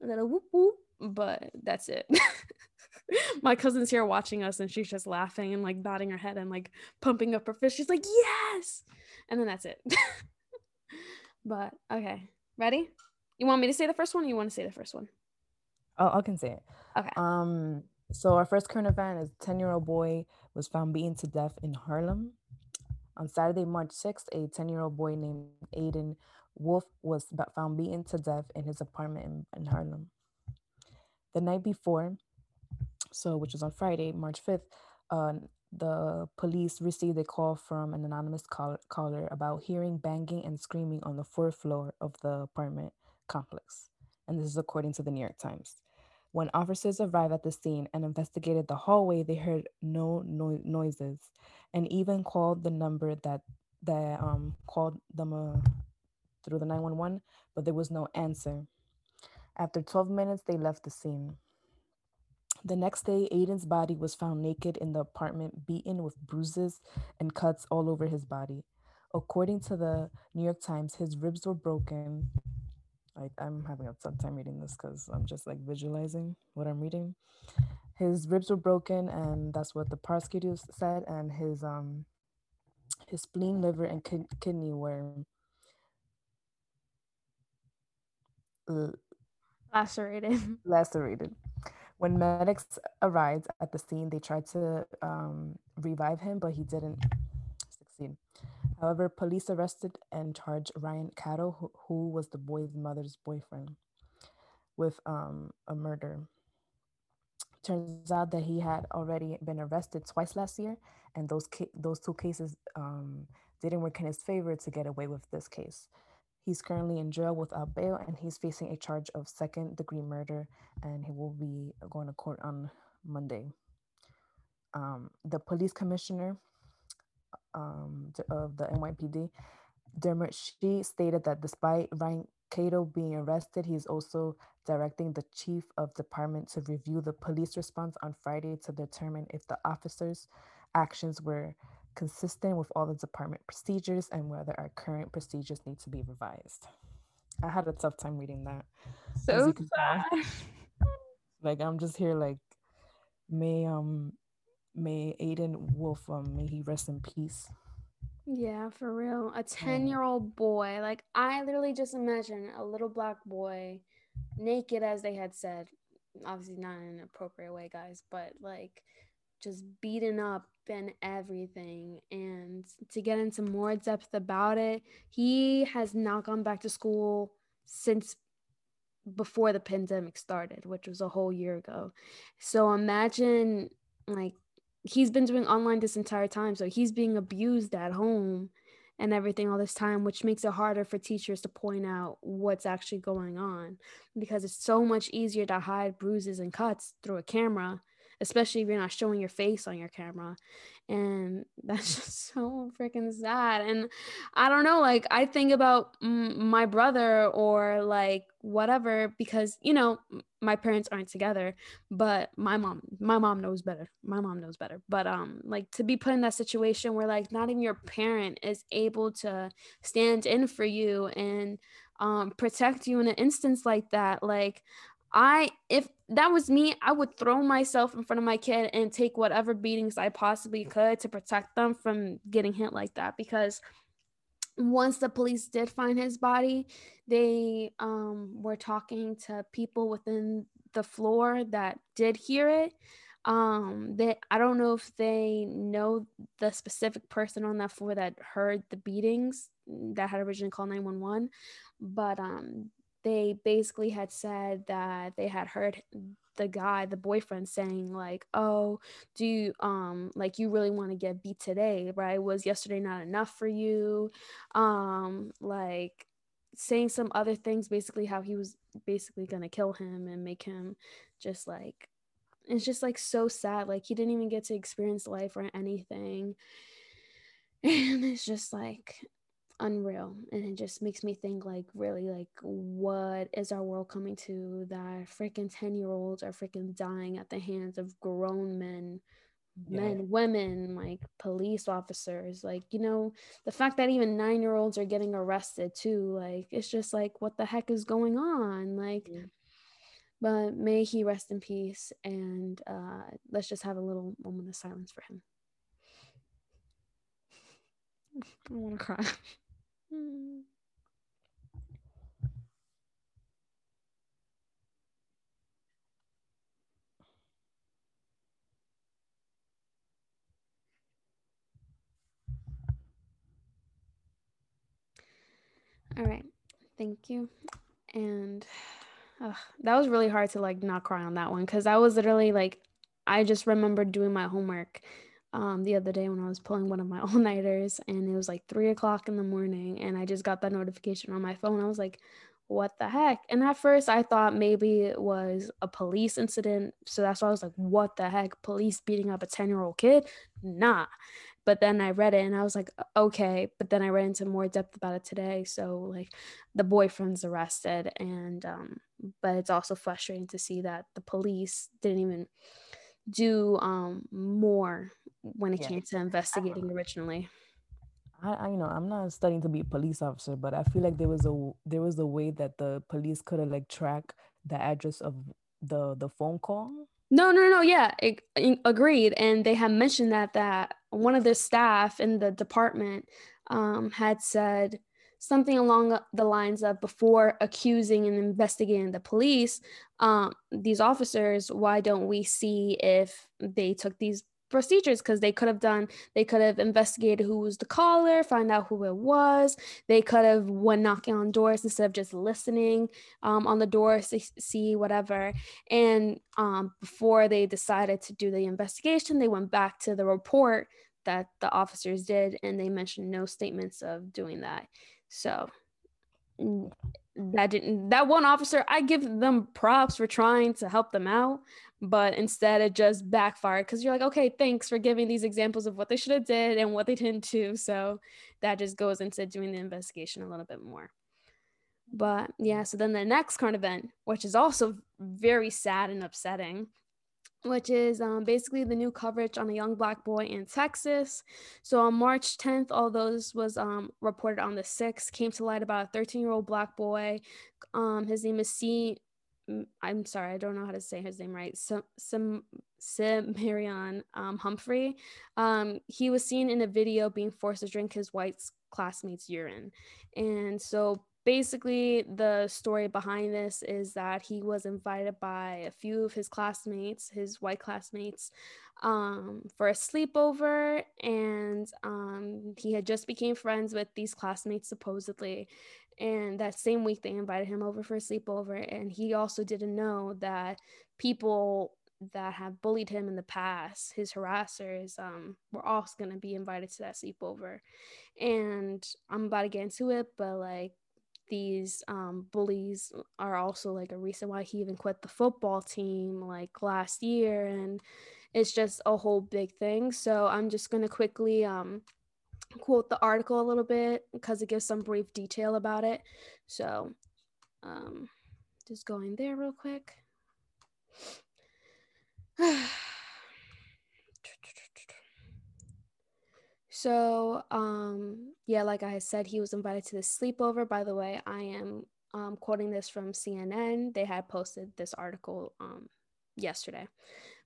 a little whoop whoop, but that's it. My cousin's here watching us, and she's just laughing and like nodding her head and like pumping up her fist. She's like, "Yes!" And then that's it. but okay, ready? You want me to say the first one? or You want to say the first one? Oh, I can say it. Okay. Um, so our first current event is a 10-year-old boy was found beaten to death in Harlem. On Saturday, March 6th, a 10-year-old boy named Aiden Wolf was found beaten to death in his apartment in, in Harlem. The night before, so which was on Friday, March 5th, uh, the police received a call from an anonymous call- caller about hearing banging and screaming on the fourth floor of the apartment complex. And this is according to the New York Times. When officers arrived at the scene and investigated the hallway, they heard no, no- noises and even called the number that that um, called them uh, through the 911, but there was no answer. After 12 minutes, they left the scene. The next day, Aiden's body was found naked in the apartment, beaten with bruises and cuts all over his body. According to the New York Times, his ribs were broken, like I'm having a tough time reading this because I'm just like visualizing what I'm reading. His ribs were broken, and that's what the prosecutors said. And his um, his spleen, liver, and kidney were lacerated. Lacerated. When medics arrived at the scene, they tried to um, revive him, but he didn't succeed. However, police arrested and charged Ryan Catto, who, who was the boy's mother's boyfriend, with um, a murder. Turns out that he had already been arrested twice last year, and those ca- those two cases um, didn't work in his favor to get away with this case. He's currently in jail without bail, and he's facing a charge of second degree murder, and he will be going to court on Monday. Um, the police commissioner um, of the NYPD, Dermot Shea stated that despite Ryan Catto being arrested, he's also directing the chief of department to review the police response on Friday to determine if the officers' actions were consistent with all the department procedures and whether our current procedures need to be revised. I had a tough time reading that. So sad. like I'm just here like may um may Aiden Wolf, um, may he rest in peace. Yeah, for real. A 10 year old boy. Like, I literally just imagine a little black boy, naked, as they had said. Obviously, not in an appropriate way, guys, but like just beaten up and everything. And to get into more depth about it, he has not gone back to school since before the pandemic started, which was a whole year ago. So imagine like he's been doing online this entire time so he's being abused at home and everything all this time which makes it harder for teachers to point out what's actually going on because it's so much easier to hide bruises and cuts through a camera especially if you're not showing your face on your camera. And that's just so freaking sad. And i don't know like i think about my brother or like whatever because you know my parents aren't together but my mom my mom knows better. My mom knows better. But um like to be put in that situation where like not even your parent is able to stand in for you and um protect you in an instance like that like I if that was me, I would throw myself in front of my kid and take whatever beatings I possibly could to protect them from getting hit like that because once the police did find his body, they um, were talking to people within the floor that did hear it. Um, they I don't know if they know the specific person on that floor that heard the beatings that had originally called 911, but um, they basically had said that they had heard the guy the boyfriend saying like oh do you um like you really want to get beat today right? Was yesterday not enough for you? Um like saying some other things basically how he was basically gonna kill him and make him just like it's just like so sad like he didn't even get to experience life or anything. And it's just like unreal and it just makes me think like really like what is our world coming to that freaking 10 year olds are freaking dying at the hands of grown men yeah. men women like police officers like you know the fact that even nine year olds are getting arrested too like it's just like what the heck is going on like yeah. but may he rest in peace and uh let's just have a little moment of silence for him I want to cry. Hmm. All right. Thank you. And that was really hard to like not cry on that one because I was literally like, I just remember doing my homework um, the other day when I was pulling one of my all nighters, and it was like three o'clock in the morning, and I just got that notification on my phone. I was like, what the heck? And at first, I thought maybe it was a police incident. So that's why I was like, what the heck? Police beating up a 10 year old kid? Nah. But then I read it and I was like, okay. But then I read into more depth about it today. So, like, the boyfriend's arrested. And, um, but it's also frustrating to see that the police didn't even do um more when it yeah. came to investigating originally. I, I, you know I'm not studying to be a police officer, but I feel like there was a there was a way that the police could have like track the address of the the phone call. No, no, no. Yeah, it, agreed. And they had mentioned that that one of the staff in the department um, had said something along the lines of before accusing and investigating the police, um, these officers, why don't we see if they took these procedures because they could have done they could have investigated who was the caller find out who it was. They could have went knocking on doors instead of just listening um, on the doors to see whatever. And um, before they decided to do the investigation they went back to the report that the officers did and they mentioned no statements of doing that. So that didn't that one officer, I give them props for trying to help them out, but instead it just backfired because you're like, okay, thanks for giving these examples of what they should have did and what they didn't do. So that just goes into doing the investigation a little bit more. But yeah, so then the next current event, which is also very sad and upsetting, which is um, basically the new coverage on a young black boy in Texas. So on March 10th, all those was um, reported on the 6th, came to light about a 13 year old black boy. Um, his name is C. I'm sorry, I don't know how to say his name right. Some some Marion um, Humphrey. Um, he was seen in a video being forced to drink his white classmate's urine, and so basically the story behind this is that he was invited by a few of his classmates his white classmates um, for a sleepover and um, he had just became friends with these classmates supposedly and that same week they invited him over for a sleepover and he also didn't know that people that have bullied him in the past, his harassers, um, were also going to be invited to that sleepover. And I'm about to get into it, but like these um, bullies are also like a reason why he even quit the football team like last year and it's just a whole big thing. So i'm just going to quickly um, quote the article a little bit because it gives some brief detail about it. So um, just going there real quick So, um, yeah, like I said, he was invited to the sleepover. By the way, I am um, quoting this from CNN. They had posted this article um, yesterday.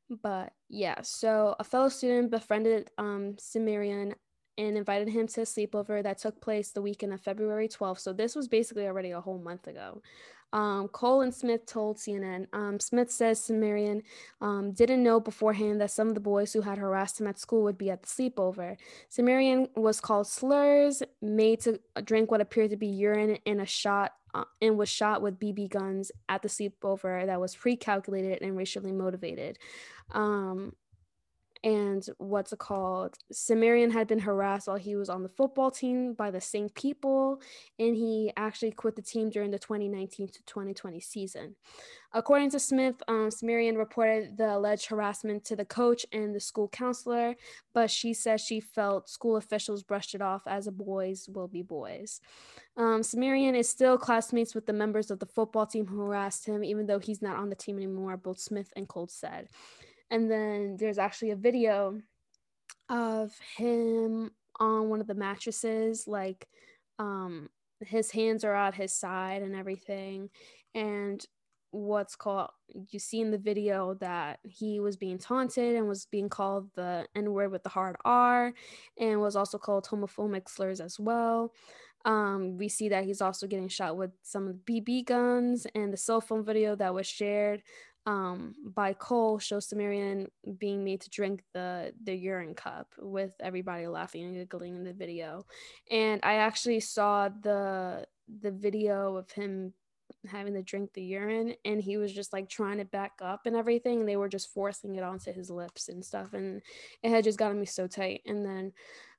But yeah, so a fellow student befriended um, Cimarion and invited him to a sleepover that took place the weekend of February 12th. So this was basically already a whole month ago. Um, Cole and Smith told CNN. Um, Smith says Cimarion um, didn't know beforehand that some of the boys who had harassed him at school would be at the sleepover. Cimarion was called slurs, made to drink what appeared to be urine in a shot, uh, and was shot with BB guns at the sleepover that was pre-calculated and racially motivated. Um, and what's it called? Cimarion had been harassed while he was on the football team by the same people, and he actually quit the team during the 2019 to 2020 season. According to Smith, um, Cimarion reported the alleged harassment to the coach and the school counselor, but she says she felt school officials brushed it off as a boys will be boys. Um, Cimarion is still classmates with the members of the football team who harassed him, even though he's not on the team anymore, both Smith and Cole said. And then there's actually a video of him on one of the mattresses, like um, his hands are at his side and everything. And what's called you see in the video that he was being taunted and was being called the N word with the hard R and was also called homophobic slurs as well. Um, we see that he's also getting shot with some of the BB guns and the cell phone video that was shared um, by Cole shows Cimarion being made to drink the the urine cup with everybody laughing and giggling in the video. And I actually saw the the video of him having to drink the urine and he was just like trying to back up and everything and they were just forcing it onto his lips and stuff and it had just gotten me so tight and then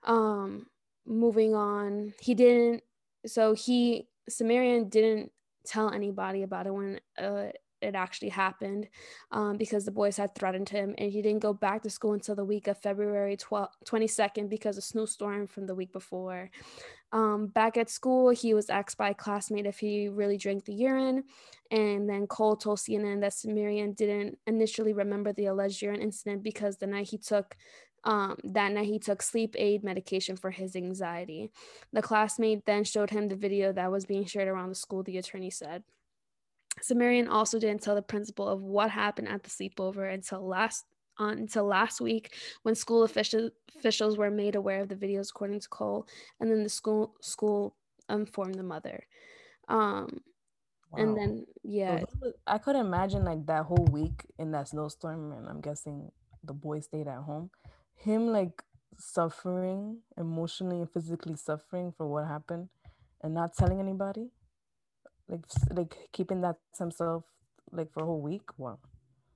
um moving on he didn't so he Cimarion didn't tell anybody about it when uh, it actually happened um, because the boys had threatened him and he didn't go back to school until the week of February 12, 22nd because of snowstorm from the week before. Um, back at school, he was asked by a classmate if he really drank the urine. And then Cole told CNN that Cimarion didn't initially remember the alleged urine incident because the night he took um, that night he took sleep aid medication for his anxiety. The classmate then showed him the video that was being shared around the school, the attorney said. Cimarion also didn't tell the principal of what happened at the sleepover until last uh, until last week when school official, officials were made aware of the videos according to Cole and then the school school informed the mother. Um wow. and then yeah. So I could imagine like that whole week in that snowstorm and I'm guessing the boy stayed at home. Him like suffering emotionally and physically suffering for what happened and not telling anybody like like keeping that to himself like for a whole week wow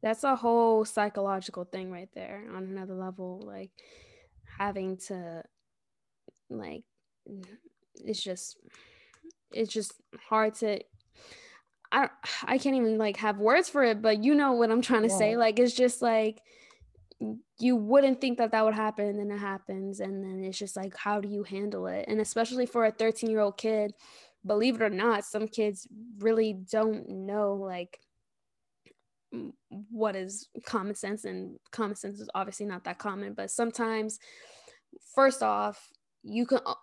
that's a whole psychological thing right there on another level like having to like it's just it's just hard to I I can't even like have words for it, but you know what I'm trying to yeah. say. Like it's just like you wouldn't think that that would happen, and then it happens, and then it's just like how do you handle it? And especially for a 13 year old kid believe it or not, some kids really don't know like what is common sense and common sense is obviously not that common but sometimes first off you can uh,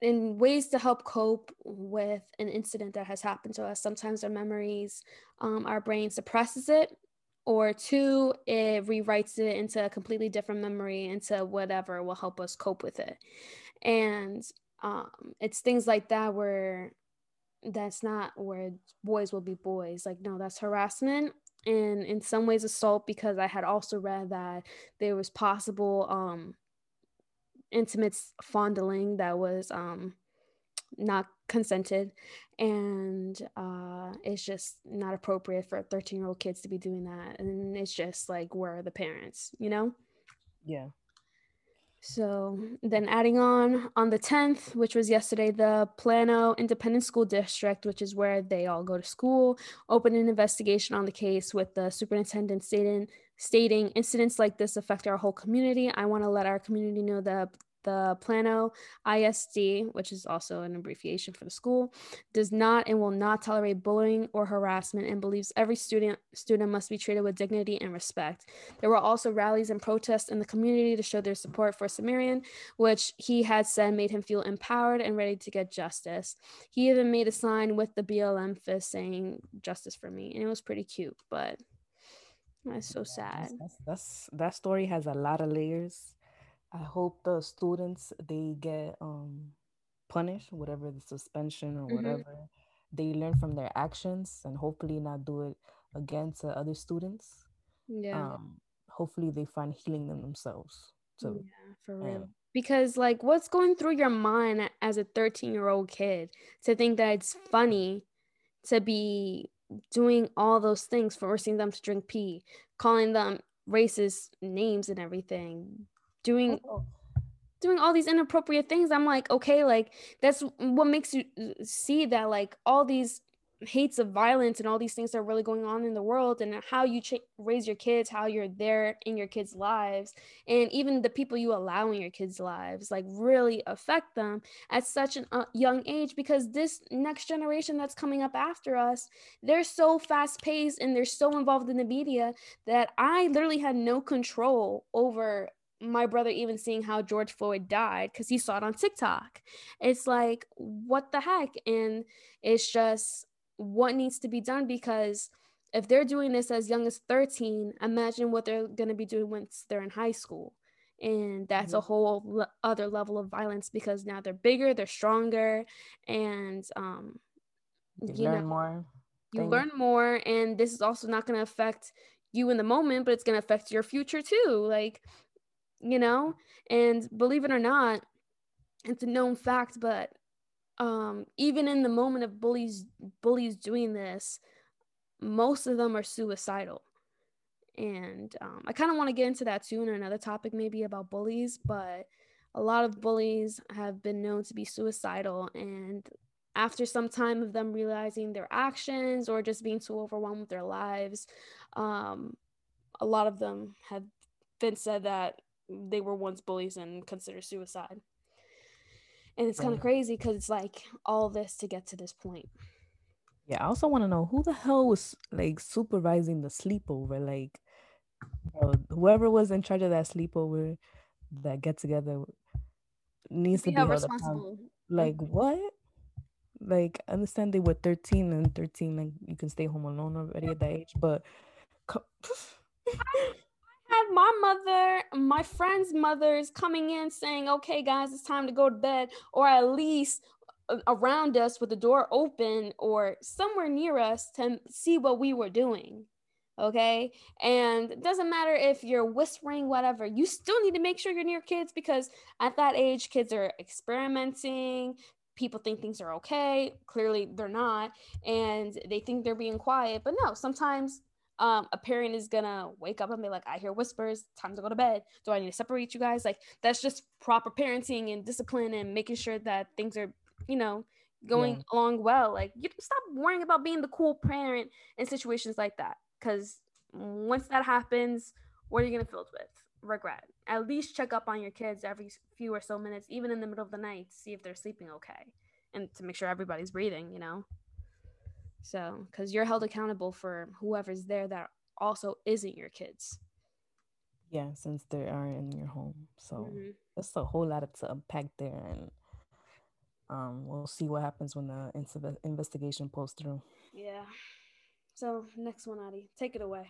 in ways to help cope with an incident that has happened to us sometimes our memories um, our brain suppresses it or two it rewrites it into a completely different memory into whatever will help us cope with it. And um, it's things like that where that's not where boys will be boys. Like no that's harassment and in some ways assault because i had also read that there was possible um intimate fondling that was um not consented and uh it's just not appropriate for 13 year old kids to be doing that and it's just like where are the parents you know? Yeah So then adding on on the 10th, which was yesterday, the Plano Independent School District, which is where they all go to school, opened an investigation on the case with the superintendent stating stating incidents like this affect our whole community. I want to let our community know that the Plano ISD, which is also an abbreviation for the school, does not and will not tolerate bullying or harassment and believes every student student must be treated with dignity and respect. There were also rallies and protests in the community to show their support for Cimarion, which he had said made him feel empowered and ready to get justice. He even made a sign with the BLM fist saying "Justice for me," and it was pretty cute, but. That's so sad. That's, that's, that's that story has a lot of layers I hope the students they get um punished, whatever the suspension or mm-hmm. whatever. They learn from their actions and hopefully not do it again to other students. Yeah. Um, hopefully they find healing in themselves. So yeah, for real. And, because like what's going through your mind as a 13 year old kid to think that it's funny to be doing all those things forcing them to drink pee calling them racist names and everything doing oh. doing all these inappropriate things i'm like okay like that's what makes you uh, see that like all these hates of violence and all these things that are really going on in the world and how you ch- raise your kids how you're there in your kids lives and even the people you allow in your kids lives like really affect them at such a uh, young age because this next generation that's coming up after us they're so fast paced and they're so involved in the media that i literally had no control over my brother even seeing how George Floyd died because he saw it on TikTok. It's like, what the heck? And it's just what needs to be done because if they're doing this as young as 13, imagine what they're going to be doing once they're in high school. And that's mm-hmm. a whole le- other level of violence because now they're bigger, they're stronger, and um, you, you learn know, more. You learn more, and this is also not going to affect you in the moment, but it's going to affect your future too. Like you know? And believe it or not it's a known fact but um even in the moment of bullies bullies doing this most of them are suicidal. And um, i kind of want to get into that too in another topic maybe about bullies but a lot of bullies have been known to be suicidal and after some time of them realizing their actions or just being too overwhelmed with their lives um, a lot of them have been said that they were once bullies and considered suicide. And it's kind of crazy because it's like all this to get to this point. Yeah, I also want to know who the hell was like supervising the sleepover. Like, bro, whoever was in charge of that sleepover, that get together, needs to be responsible. Like what? Like, I understand they were thirteen and thirteen, like you can stay home alone already at that age, but had my mother, my friends' mothers coming in saying, okay, guys, it's time to go to bed, or at least uh, around us with the door open or somewhere near us to see what we were doing. Okay. And it doesn't matter if you're whispering, whatever, you still need to make sure you're near kids because at that age, kids are experimenting. People think things are okay. Clearly, they're not. And they think they're being quiet. But no, sometimes um, a parent is gonna wake up and be like, I hear whispers, time to go to bed. Do I need to separate you guys? Like that's just proper parenting and discipline and making sure that things are, you know, going yeah. along well. Like you stop worrying about being the cool parent in situations like that. Cause once that happens, what are you gonna fill with? Regret. At least check up on your kids every few or so minutes, even in the middle of the night, see if they're sleeping okay. And to make sure everybody's breathing, you know. So, because you're held accountable for whoever's there that also isn't your kids. Yeah, since they are in your home. So mm-hmm. it's a whole lot of to unpack there. And um, we'll see what happens when the investigation pulls through. Yeah. So, next one, Adi, take it away.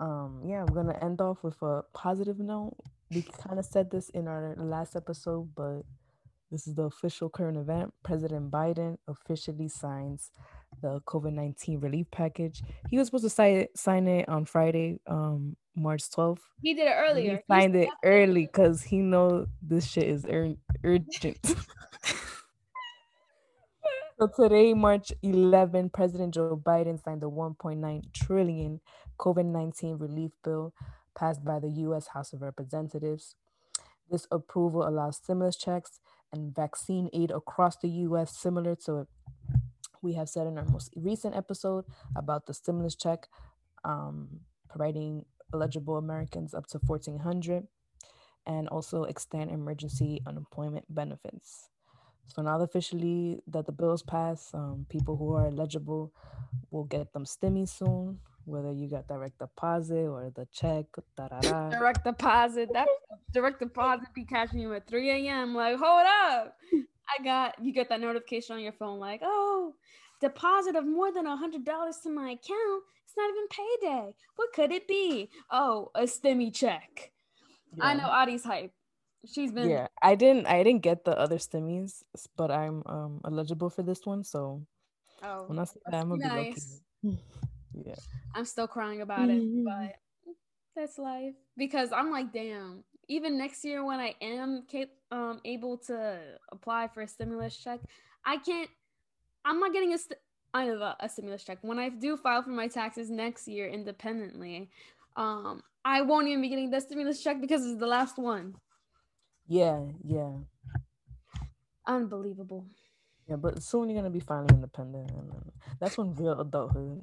Um, yeah, we're gonna end off with a positive note. We kind of said this in our last episode, but this is the official current event. President Biden officially signs the COVID 19 relief package. He was supposed to sign it, sign it on Friday, um, March 12th. He did it earlier. He signed it early because he know this shit is ur- urgent. so today, March 11, President Joe Biden signed the 1.9 trillion COVID 19 relief bill passed by the U.S. House of Representatives. This approval allows stimulus checks and vaccine aid across the US, similar to we have said in our most recent episode about the stimulus check, um, providing eligible Americans up to 1400 and also extend emergency unemployment benefits. So now officially that the bills pass, um, people who are eligible will get them stimmy soon, whether you got direct deposit or the check. Da-da-da. direct deposit. That direct deposit be catching you at 3 a.m. Like, hold up. I got you get that notification on your phone, like, oh, deposit of more than a hundred dollars to my account. It's not even payday. What could it be? Oh, a stimmy check. Yeah. I know Adi's hype. She's been Yeah, I didn't I didn't get the other stimmies, but I'm um eligible for this one. So oh, when I see that, I'm gonna nice. be lucky. yeah. I'm still crying about it, but that's life. Because I'm like, damn, even next year when I am um able to apply for a stimulus check, I can't I'm not getting a st- a, a stimulus check. When I do file for my taxes next year independently, um, I won't even be getting the stimulus check because it's the last one. Yeah, yeah. Unbelievable. Yeah, but soon you're gonna be finally independent, and that's when real adulthood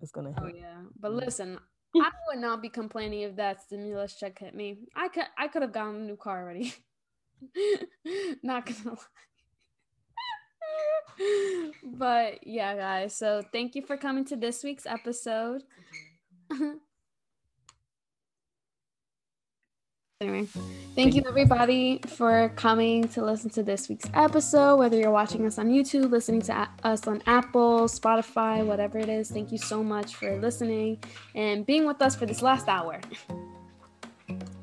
is gonna oh, hit. Oh yeah, but listen, I would not be complaining if that stimulus check hit me. I could, I could have gotten a new car already. not gonna lie. but yeah, guys. So thank you for coming to this week's episode. Anyway, thank you everybody for coming to listen to this week's episode. Whether you're watching us on YouTube, listening to us on Apple, Spotify, whatever it is, thank you so much for listening and being with us for this last hour.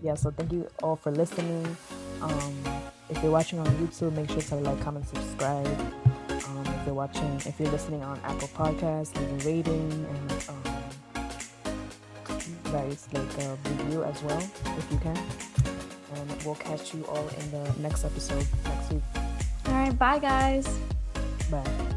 Yeah, so thank you all for listening. Um, if you're watching on YouTube, make sure to like, comment, subscribe. Um, if you're watching, if you're listening on Apple Podcasts, leave a rating and um, guys like a review as well if you can. And we'll catch you all in the next episode next week. All right, bye guys. Bye.